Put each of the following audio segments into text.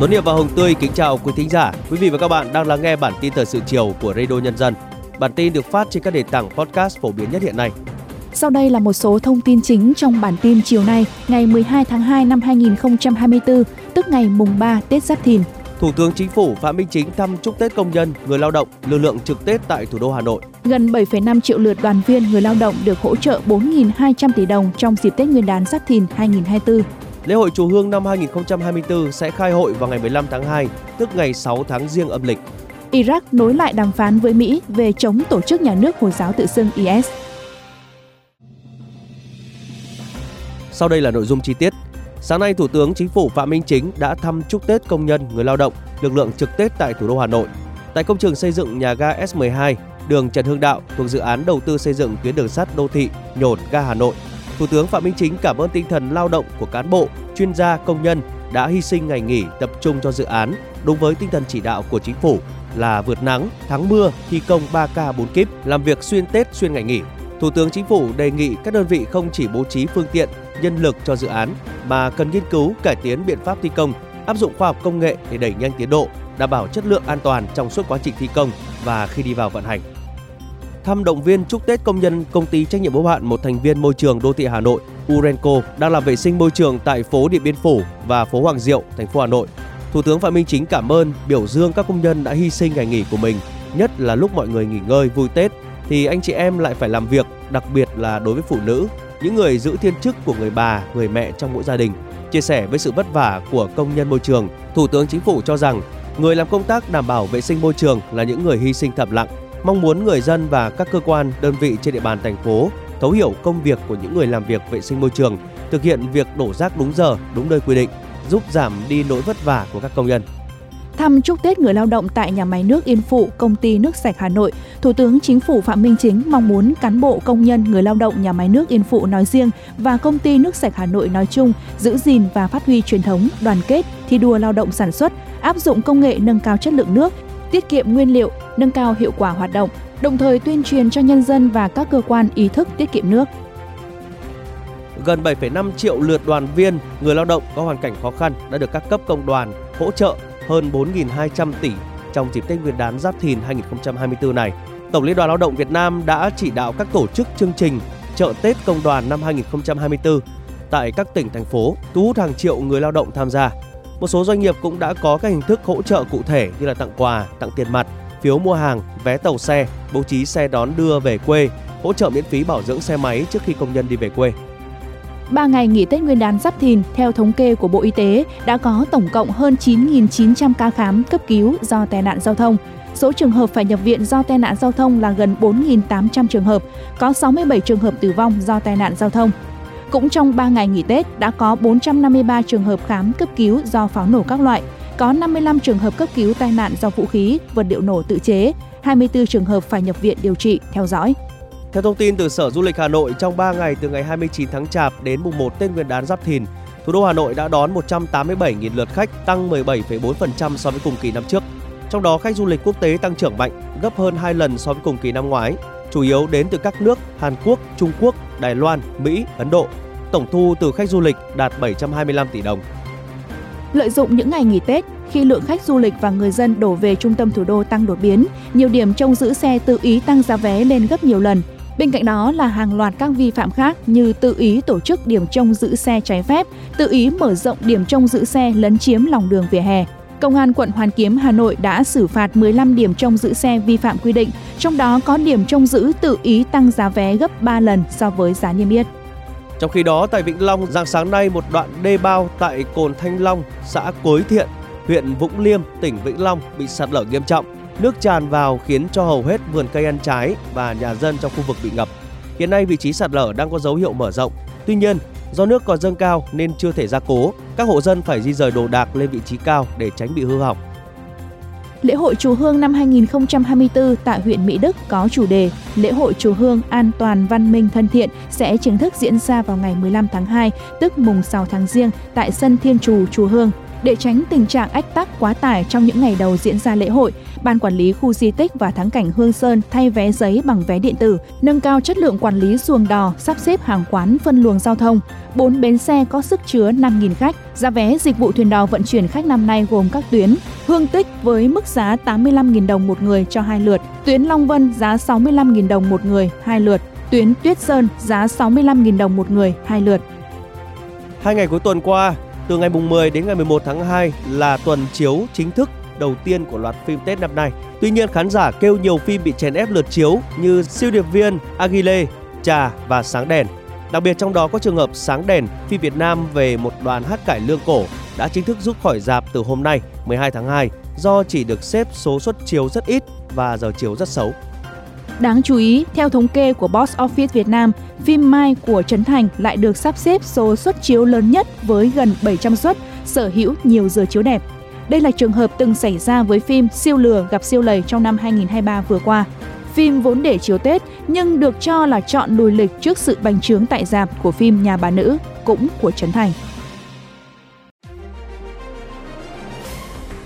Tuấn Hiệp và Hồng Tươi kính chào quý thính giả. Quý vị và các bạn đang lắng nghe bản tin thời sự chiều của Radio Nhân dân. Bản tin được phát trên các nền tảng podcast phổ biến nhất hiện nay. Sau đây là một số thông tin chính trong bản tin chiều nay, ngày 12 tháng 2 năm 2024, tức ngày mùng 3 Tết Giáp Thìn. Thủ tướng Chính phủ Phạm Minh Chính thăm chúc Tết công nhân, người lao động, lực lượng trực Tết tại thủ đô Hà Nội. Gần 7,5 triệu lượt đoàn viên người lao động được hỗ trợ 4.200 tỷ đồng trong dịp Tết Nguyên đán Giáp Thìn 2024. Lễ hội Chùa Hương năm 2024 sẽ khai hội vào ngày 15 tháng 2, tức ngày 6 tháng Giêng âm lịch. Iraq nối lại đàm phán với Mỹ về chống tổ chức nhà nước Hồi giáo tự xưng IS. Sau đây là nội dung chi tiết. Sáng nay, Thủ tướng Chính phủ Phạm Minh Chính đã thăm chúc Tết công nhân, người lao động, lực lượng trực Tết tại thủ đô Hà Nội. Tại công trường xây dựng nhà ga S12, đường Trần Hưng Đạo thuộc dự án đầu tư xây dựng tuyến đường sắt đô thị Nhổn ga Hà Nội. Thủ tướng Phạm Minh Chính cảm ơn tinh thần lao động của cán bộ, chuyên gia, công nhân đã hy sinh ngày nghỉ tập trung cho dự án đúng với tinh thần chỉ đạo của chính phủ là vượt nắng, thắng mưa, thi công 3K 4 kíp, làm việc xuyên Tết xuyên ngày nghỉ. Thủ tướng Chính phủ đề nghị các đơn vị không chỉ bố trí phương tiện, nhân lực cho dự án mà cần nghiên cứu cải tiến biện pháp thi công, áp dụng khoa học công nghệ để đẩy nhanh tiến độ, đảm bảo chất lượng an toàn trong suốt quá trình thi công và khi đi vào vận hành. Thăm động viên chúc Tết công nhân công ty trách nhiệm hữu hạn một thành viên môi trường đô thị Hà Nội Urenco đang làm vệ sinh môi trường tại phố Điện Biên Phủ và phố Hoàng Diệu, thành phố Hà Nội. Thủ tướng Phạm Minh Chính cảm ơn, biểu dương các công nhân đã hy sinh ngày nghỉ của mình, nhất là lúc mọi người nghỉ ngơi vui Tết thì anh chị em lại phải làm việc, đặc biệt là đối với phụ nữ, những người giữ thiên chức của người bà, người mẹ trong mỗi gia đình. Chia sẻ với sự vất vả của công nhân môi trường, Thủ tướng Chính phủ cho rằng người làm công tác đảm bảo vệ sinh môi trường là những người hy sinh thầm lặng. Mong muốn người dân và các cơ quan, đơn vị trên địa bàn thành phố thấu hiểu công việc của những người làm việc vệ sinh môi trường, thực hiện việc đổ rác đúng giờ, đúng nơi quy định, giúp giảm đi nỗi vất vả của các công nhân. Thăm chúc Tết người lao động tại nhà máy nước Yên Phụ, công ty nước sạch Hà Nội, Thủ tướng Chính phủ Phạm Minh Chính mong muốn cán bộ công nhân người lao động nhà máy nước Yên Phụ nói riêng và công ty nước sạch Hà Nội nói chung giữ gìn và phát huy truyền thống đoàn kết, thi đua lao động sản xuất, áp dụng công nghệ nâng cao chất lượng nước, tiết kiệm nguyên liệu, nâng cao hiệu quả hoạt động, đồng thời tuyên truyền cho nhân dân và các cơ quan ý thức tiết kiệm nước. Gần 7,5 triệu lượt đoàn viên, người lao động có hoàn cảnh khó khăn đã được các cấp công đoàn hỗ trợ hơn 4.200 tỷ trong dịp Tết Nguyên đán Giáp Thìn 2024 này. Tổng Liên đoàn Lao động Việt Nam đã chỉ đạo các tổ chức chương trình chợ Tết công đoàn năm 2024 tại các tỉnh thành phố thu hút hàng triệu người lao động tham gia. Một số doanh nghiệp cũng đã có các hình thức hỗ trợ cụ thể như là tặng quà, tặng tiền mặt, phiếu mua hàng, vé tàu xe, bố trí xe đón đưa về quê, hỗ trợ miễn phí bảo dưỡng xe máy trước khi công nhân đi về quê. 3 ngày nghỉ Tết Nguyên đán Giáp Thìn, theo thống kê của Bộ Y tế, đã có tổng cộng hơn 9.900 ca khám cấp cứu do tai nạn giao thông. Số trường hợp phải nhập viện do tai nạn giao thông là gần 4.800 trường hợp, có 67 trường hợp tử vong do tai nạn giao thông. Cũng trong 3 ngày nghỉ Tết đã có 453 trường hợp khám cấp cứu do pháo nổ các loại, có 55 trường hợp cấp cứu tai nạn do vũ khí, vật liệu nổ tự chế, 24 trường hợp phải nhập viện điều trị, theo dõi. Theo thông tin từ Sở Du lịch Hà Nội, trong 3 ngày từ ngày 29 tháng Chạp đến mùng 1 Tết Nguyên đán Giáp Thìn, thủ đô Hà Nội đã đón 187.000 lượt khách, tăng 17,4% so với cùng kỳ năm trước. Trong đó, khách du lịch quốc tế tăng trưởng mạnh, gấp hơn 2 lần so với cùng kỳ năm ngoái, chủ yếu đến từ các nước Hàn Quốc, Trung Quốc, Đài Loan, Mỹ, Ấn Độ. Tổng thu từ khách du lịch đạt 725 tỷ đồng. Lợi dụng những ngày nghỉ Tết, khi lượng khách du lịch và người dân đổ về trung tâm thủ đô tăng đột biến, nhiều điểm trông giữ xe tự ý tăng giá vé lên gấp nhiều lần. Bên cạnh đó là hàng loạt các vi phạm khác như tự ý tổ chức điểm trông giữ xe trái phép, tự ý mở rộng điểm trông giữ xe lấn chiếm lòng đường vỉa hè. Công an quận Hoàn Kiếm, Hà Nội đã xử phạt 15 điểm trông giữ xe vi phạm quy định, trong đó có điểm trông giữ tự ý tăng giá vé gấp 3 lần so với giá niêm yết. Trong khi đó, tại Vĩnh Long, dạng sáng nay một đoạn đê bao tại Cồn Thanh Long, xã Cối Thiện, huyện Vũng Liêm, tỉnh Vĩnh Long bị sạt lở nghiêm trọng. Nước tràn vào khiến cho hầu hết vườn cây ăn trái và nhà dân trong khu vực bị ngập. Hiện nay vị trí sạt lở đang có dấu hiệu mở rộng. Tuy nhiên, do nước còn dâng cao nên chưa thể gia cố, các hộ dân phải di rời đồ đạc lên vị trí cao để tránh bị hư hỏng. Lễ hội Chùa Hương năm 2024 tại huyện Mỹ Đức có chủ đề Lễ hội Chùa Hương an toàn văn minh thân thiện sẽ chính thức diễn ra vào ngày 15 tháng 2, tức mùng 6 tháng Giêng tại sân Thiên Trù Chùa Hương. Để tránh tình trạng ách tắc quá tải trong những ngày đầu diễn ra lễ hội, Ban quản lý khu di tích và thắng cảnh Hương Sơn thay vé giấy bằng vé điện tử, nâng cao chất lượng quản lý xuồng đò, sắp xếp hàng quán phân luồng giao thông. Bốn bến xe có sức chứa 5.000 khách. Giá vé dịch vụ thuyền đò vận chuyển khách năm nay gồm các tuyến Hương Tích với mức giá 85.000 đồng một người cho hai lượt, tuyến Long Vân giá 65.000 đồng một người, hai lượt, tuyến Tuyết Sơn giá 65.000 đồng một người, hai lượt. Hai ngày cuối tuần qua, từ ngày mùng 10 đến ngày 11 tháng 2 là tuần chiếu chính thức đầu tiên của loạt phim Tết năm nay. Tuy nhiên khán giả kêu nhiều phim bị chèn ép lượt chiếu như Siêu điệp viên, Agile, Trà và Sáng đèn. Đặc biệt trong đó có trường hợp Sáng đèn, phim Việt Nam về một đoàn hát cải lương cổ đã chính thức rút khỏi dạp từ hôm nay 12 tháng 2 do chỉ được xếp số suất chiếu rất ít và giờ chiếu rất xấu. Đáng chú ý, theo thống kê của Box Office Việt Nam, phim Mai của Trấn Thành lại được sắp xếp số suất chiếu lớn nhất với gần 700 suất, sở hữu nhiều giờ chiếu đẹp. Đây là trường hợp từng xảy ra với phim Siêu lừa gặp siêu lầy trong năm 2023 vừa qua. Phim vốn để chiếu Tết nhưng được cho là chọn lùi lịch trước sự bành trướng tại dạp của phim Nhà bà nữ, cũng của Trấn Thành.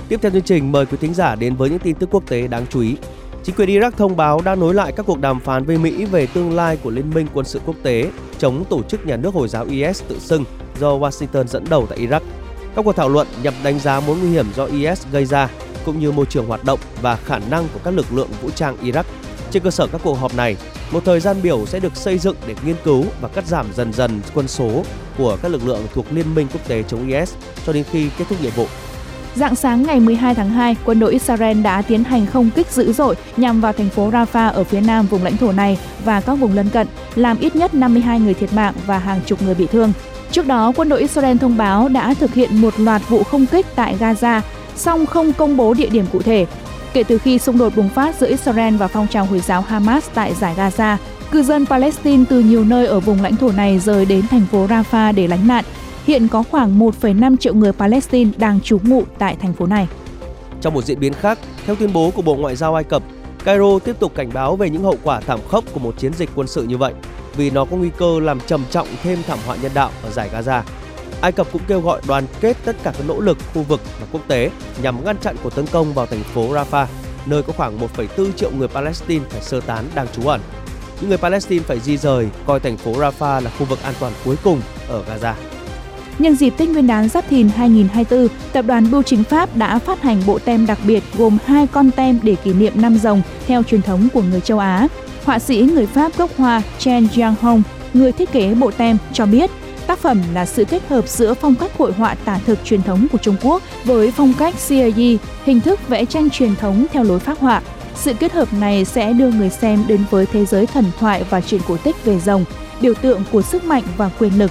Tiếp theo chương trình mời quý thính giả đến với những tin tức quốc tế đáng chú ý. Chính quyền Iraq thông báo đã nối lại các cuộc đàm phán với Mỹ về tương lai của Liên minh quân sự quốc tế chống tổ chức nhà nước Hồi giáo IS tự xưng do Washington dẫn đầu tại Iraq. Các cuộc thảo luận nhằm đánh giá mối nguy hiểm do IS gây ra cũng như môi trường hoạt động và khả năng của các lực lượng vũ trang Iraq. Trên cơ sở các cuộc họp này, một thời gian biểu sẽ được xây dựng để nghiên cứu và cắt giảm dần dần quân số của các lực lượng thuộc Liên minh quốc tế chống IS cho đến khi kết thúc nhiệm vụ. Dạng sáng ngày 12 tháng 2, quân đội Israel đã tiến hành không kích dữ dội nhằm vào thành phố Rafah ở phía nam vùng lãnh thổ này và các vùng lân cận, làm ít nhất 52 người thiệt mạng và hàng chục người bị thương. Trước đó, quân đội Israel thông báo đã thực hiện một loạt vụ không kích tại Gaza, song không công bố địa điểm cụ thể. Kể từ khi xung đột bùng phát giữa Israel và phong trào Hồi giáo Hamas tại giải Gaza, cư dân Palestine từ nhiều nơi ở vùng lãnh thổ này rời đến thành phố Rafah để lánh nạn Hiện có khoảng 1,5 triệu người Palestine đang trú ngụ tại thành phố này. Trong một diễn biến khác, theo tuyên bố của Bộ Ngoại giao Ai Cập, Cairo tiếp tục cảnh báo về những hậu quả thảm khốc của một chiến dịch quân sự như vậy, vì nó có nguy cơ làm trầm trọng thêm thảm họa nhân đạo ở giải Gaza. Ai Cập cũng kêu gọi đoàn kết tất cả các nỗ lực khu vực và quốc tế nhằm ngăn chặn cuộc tấn công vào thành phố Rafah, nơi có khoảng 1,4 triệu người Palestine phải sơ tán đang trú ẩn. Những người Palestine phải di rời, coi thành phố Rafah là khu vực an toàn cuối cùng ở Gaza. Nhân dịp Tết Nguyên đán Giáp Thìn 2024, Tập đoàn Bưu chính Pháp đã phát hành bộ tem đặc biệt gồm hai con tem để kỷ niệm năm rồng theo truyền thống của người châu Á. Họa sĩ người Pháp gốc Hoa Chen Jianghong, người thiết kế bộ tem, cho biết tác phẩm là sự kết hợp giữa phong cách hội họa tả thực truyền thống của Trung Quốc với phong cách CAE, hình thức vẽ tranh truyền thống theo lối phác họa. Sự kết hợp này sẽ đưa người xem đến với thế giới thần thoại và truyện cổ tích về rồng, biểu tượng của sức mạnh và quyền lực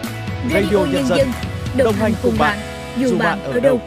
Radio, Nhân dân, đồng hành cùng bạn, dù bạn ở đâu.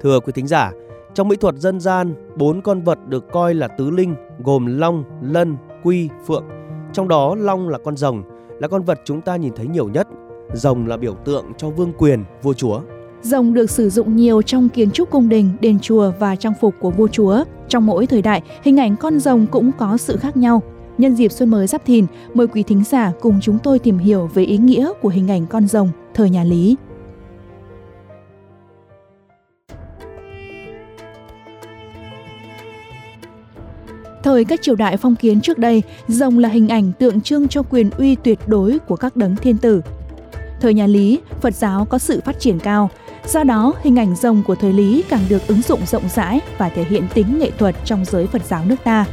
Thưa quý thính giả, trong mỹ thuật dân gian, bốn con vật được coi là tứ linh gồm long, lân, quy, phượng. Trong đó long là con rồng, là con vật chúng ta nhìn thấy nhiều nhất. Rồng là biểu tượng cho vương quyền, vua chúa. Rồng được sử dụng nhiều trong kiến trúc cung đình, đền chùa và trang phục của vua chúa. Trong mỗi thời đại, hình ảnh con rồng cũng có sự khác nhau. Nhân dịp xuân mới Giáp Thìn, mời quý thính giả cùng chúng tôi tìm hiểu về ý nghĩa của hình ảnh con rồng thời nhà Lý. Thời các triều đại phong kiến trước đây, rồng là hình ảnh tượng trưng cho quyền uy tuyệt đối của các đấng thiên tử. Thời nhà Lý, Phật giáo có sự phát triển cao, do đó hình ảnh rồng của thời Lý càng được ứng dụng rộng rãi và thể hiện tính nghệ thuật trong giới Phật giáo nước ta.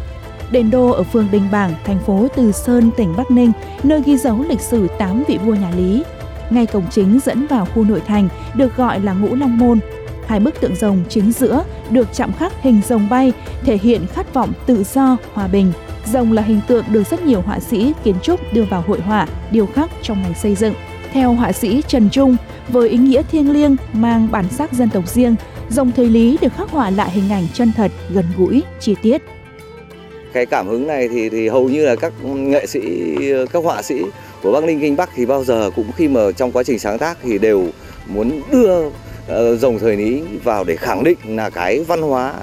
Đền Đô ở phường Đình Bảng, thành phố Từ Sơn, tỉnh Bắc Ninh, nơi ghi dấu lịch sử 8 vị vua nhà Lý. Ngay cổng chính dẫn vào khu nội thành được gọi là Ngũ Long Môn. Hai bức tượng rồng chính giữa được chạm khắc hình rồng bay, thể hiện khát vọng tự do, hòa bình. Rồng là hình tượng được rất nhiều họa sĩ kiến trúc đưa vào hội họa, điêu khắc trong ngành xây dựng. Theo họa sĩ Trần Trung, Với ý nghĩa thiêng liêng mang bản sắc dân tộc riêng, rồng thời lý được khắc họa lại hình ảnh chân thật, gần gũi, chi tiết. Cái cảm hứng này thì thì hầu như là các nghệ sĩ, các họa sĩ của Bắc Ninh Kinh Bắc thì bao giờ cũng khi mà trong quá trình sáng tác thì đều muốn đưa uh, dòng thời lý vào để khẳng định là cái văn hóa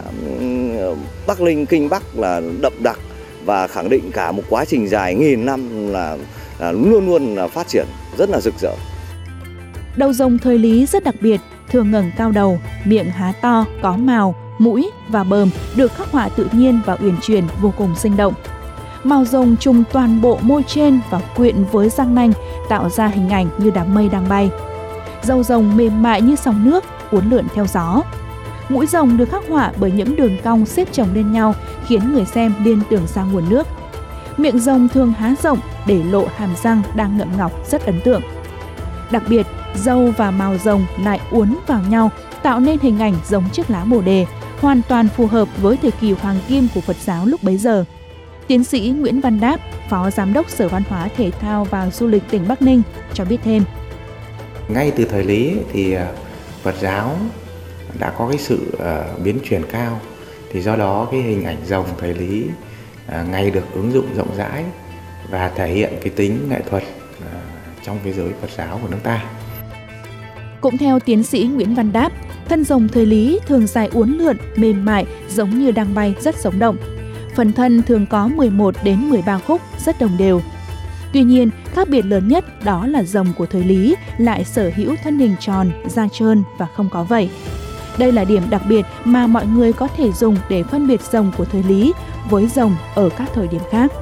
uh, Bắc Ninh Kinh Bắc là đậm đặc và khẳng định cả một quá trình dài nghìn năm là, là luôn luôn là phát triển rất là rực rỡ. Đầu rồng thời lý rất đặc biệt, thường ngẩng cao đầu, miệng há to, có màu, mũi và bờm được khắc họa tự nhiên và uyển chuyển vô cùng sinh động. Màu rồng trùng toàn bộ môi trên và quyện với răng nanh tạo ra hình ảnh như đám mây đang bay. Dâu rồng mềm mại như sóng nước, uốn lượn theo gió. Mũi rồng được khắc họa bởi những đường cong xếp chồng lên nhau khiến người xem liên tưởng sang nguồn nước. Miệng rồng thường há rộng để lộ hàm răng đang ngậm ngọc rất ấn tượng. Đặc biệt, dâu và màu rồng lại uốn vào nhau tạo nên hình ảnh giống chiếc lá bồ đề, hoàn toàn phù hợp với thời kỳ hoàng kim của Phật giáo lúc bấy giờ. Tiến sĩ Nguyễn Văn Đáp, Phó Giám đốc Sở Văn hóa Thể thao và Du lịch tỉnh Bắc Ninh cho biết thêm. Ngay từ thời Lý thì à, Phật giáo đã có cái sự à, biến chuyển cao thì do đó cái hình ảnh rồng thời Lý à, ngày được ứng dụng rộng rãi và thể hiện cái tính nghệ thuật trong cái giới Phật giáo của nước ta. Cũng theo tiến sĩ Nguyễn Văn Đáp, thân rồng thời Lý thường dài uốn lượn, mềm mại, giống như đang bay rất sống động. Phần thân thường có 11 đến 13 khúc, rất đồng đều. Tuy nhiên, khác biệt lớn nhất đó là rồng của thời Lý lại sở hữu thân hình tròn, da trơn và không có vảy. Đây là điểm đặc biệt mà mọi người có thể dùng để phân biệt rồng của thời Lý với rồng ở các thời điểm khác.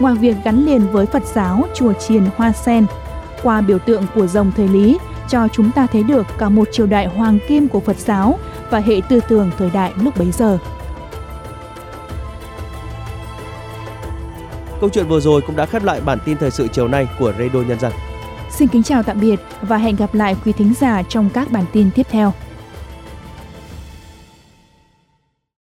Ngoài việc gắn liền với Phật giáo chùa chiền Hoa Sen, qua biểu tượng của rồng thời Lý cho chúng ta thấy được cả một triều đại hoàng kim của Phật giáo và hệ tư tưởng thời đại lúc bấy giờ. Câu chuyện vừa rồi cũng đã khép lại bản tin thời sự chiều nay của Radio Nhân dân. Xin kính chào tạm biệt và hẹn gặp lại quý thính giả trong các bản tin tiếp theo.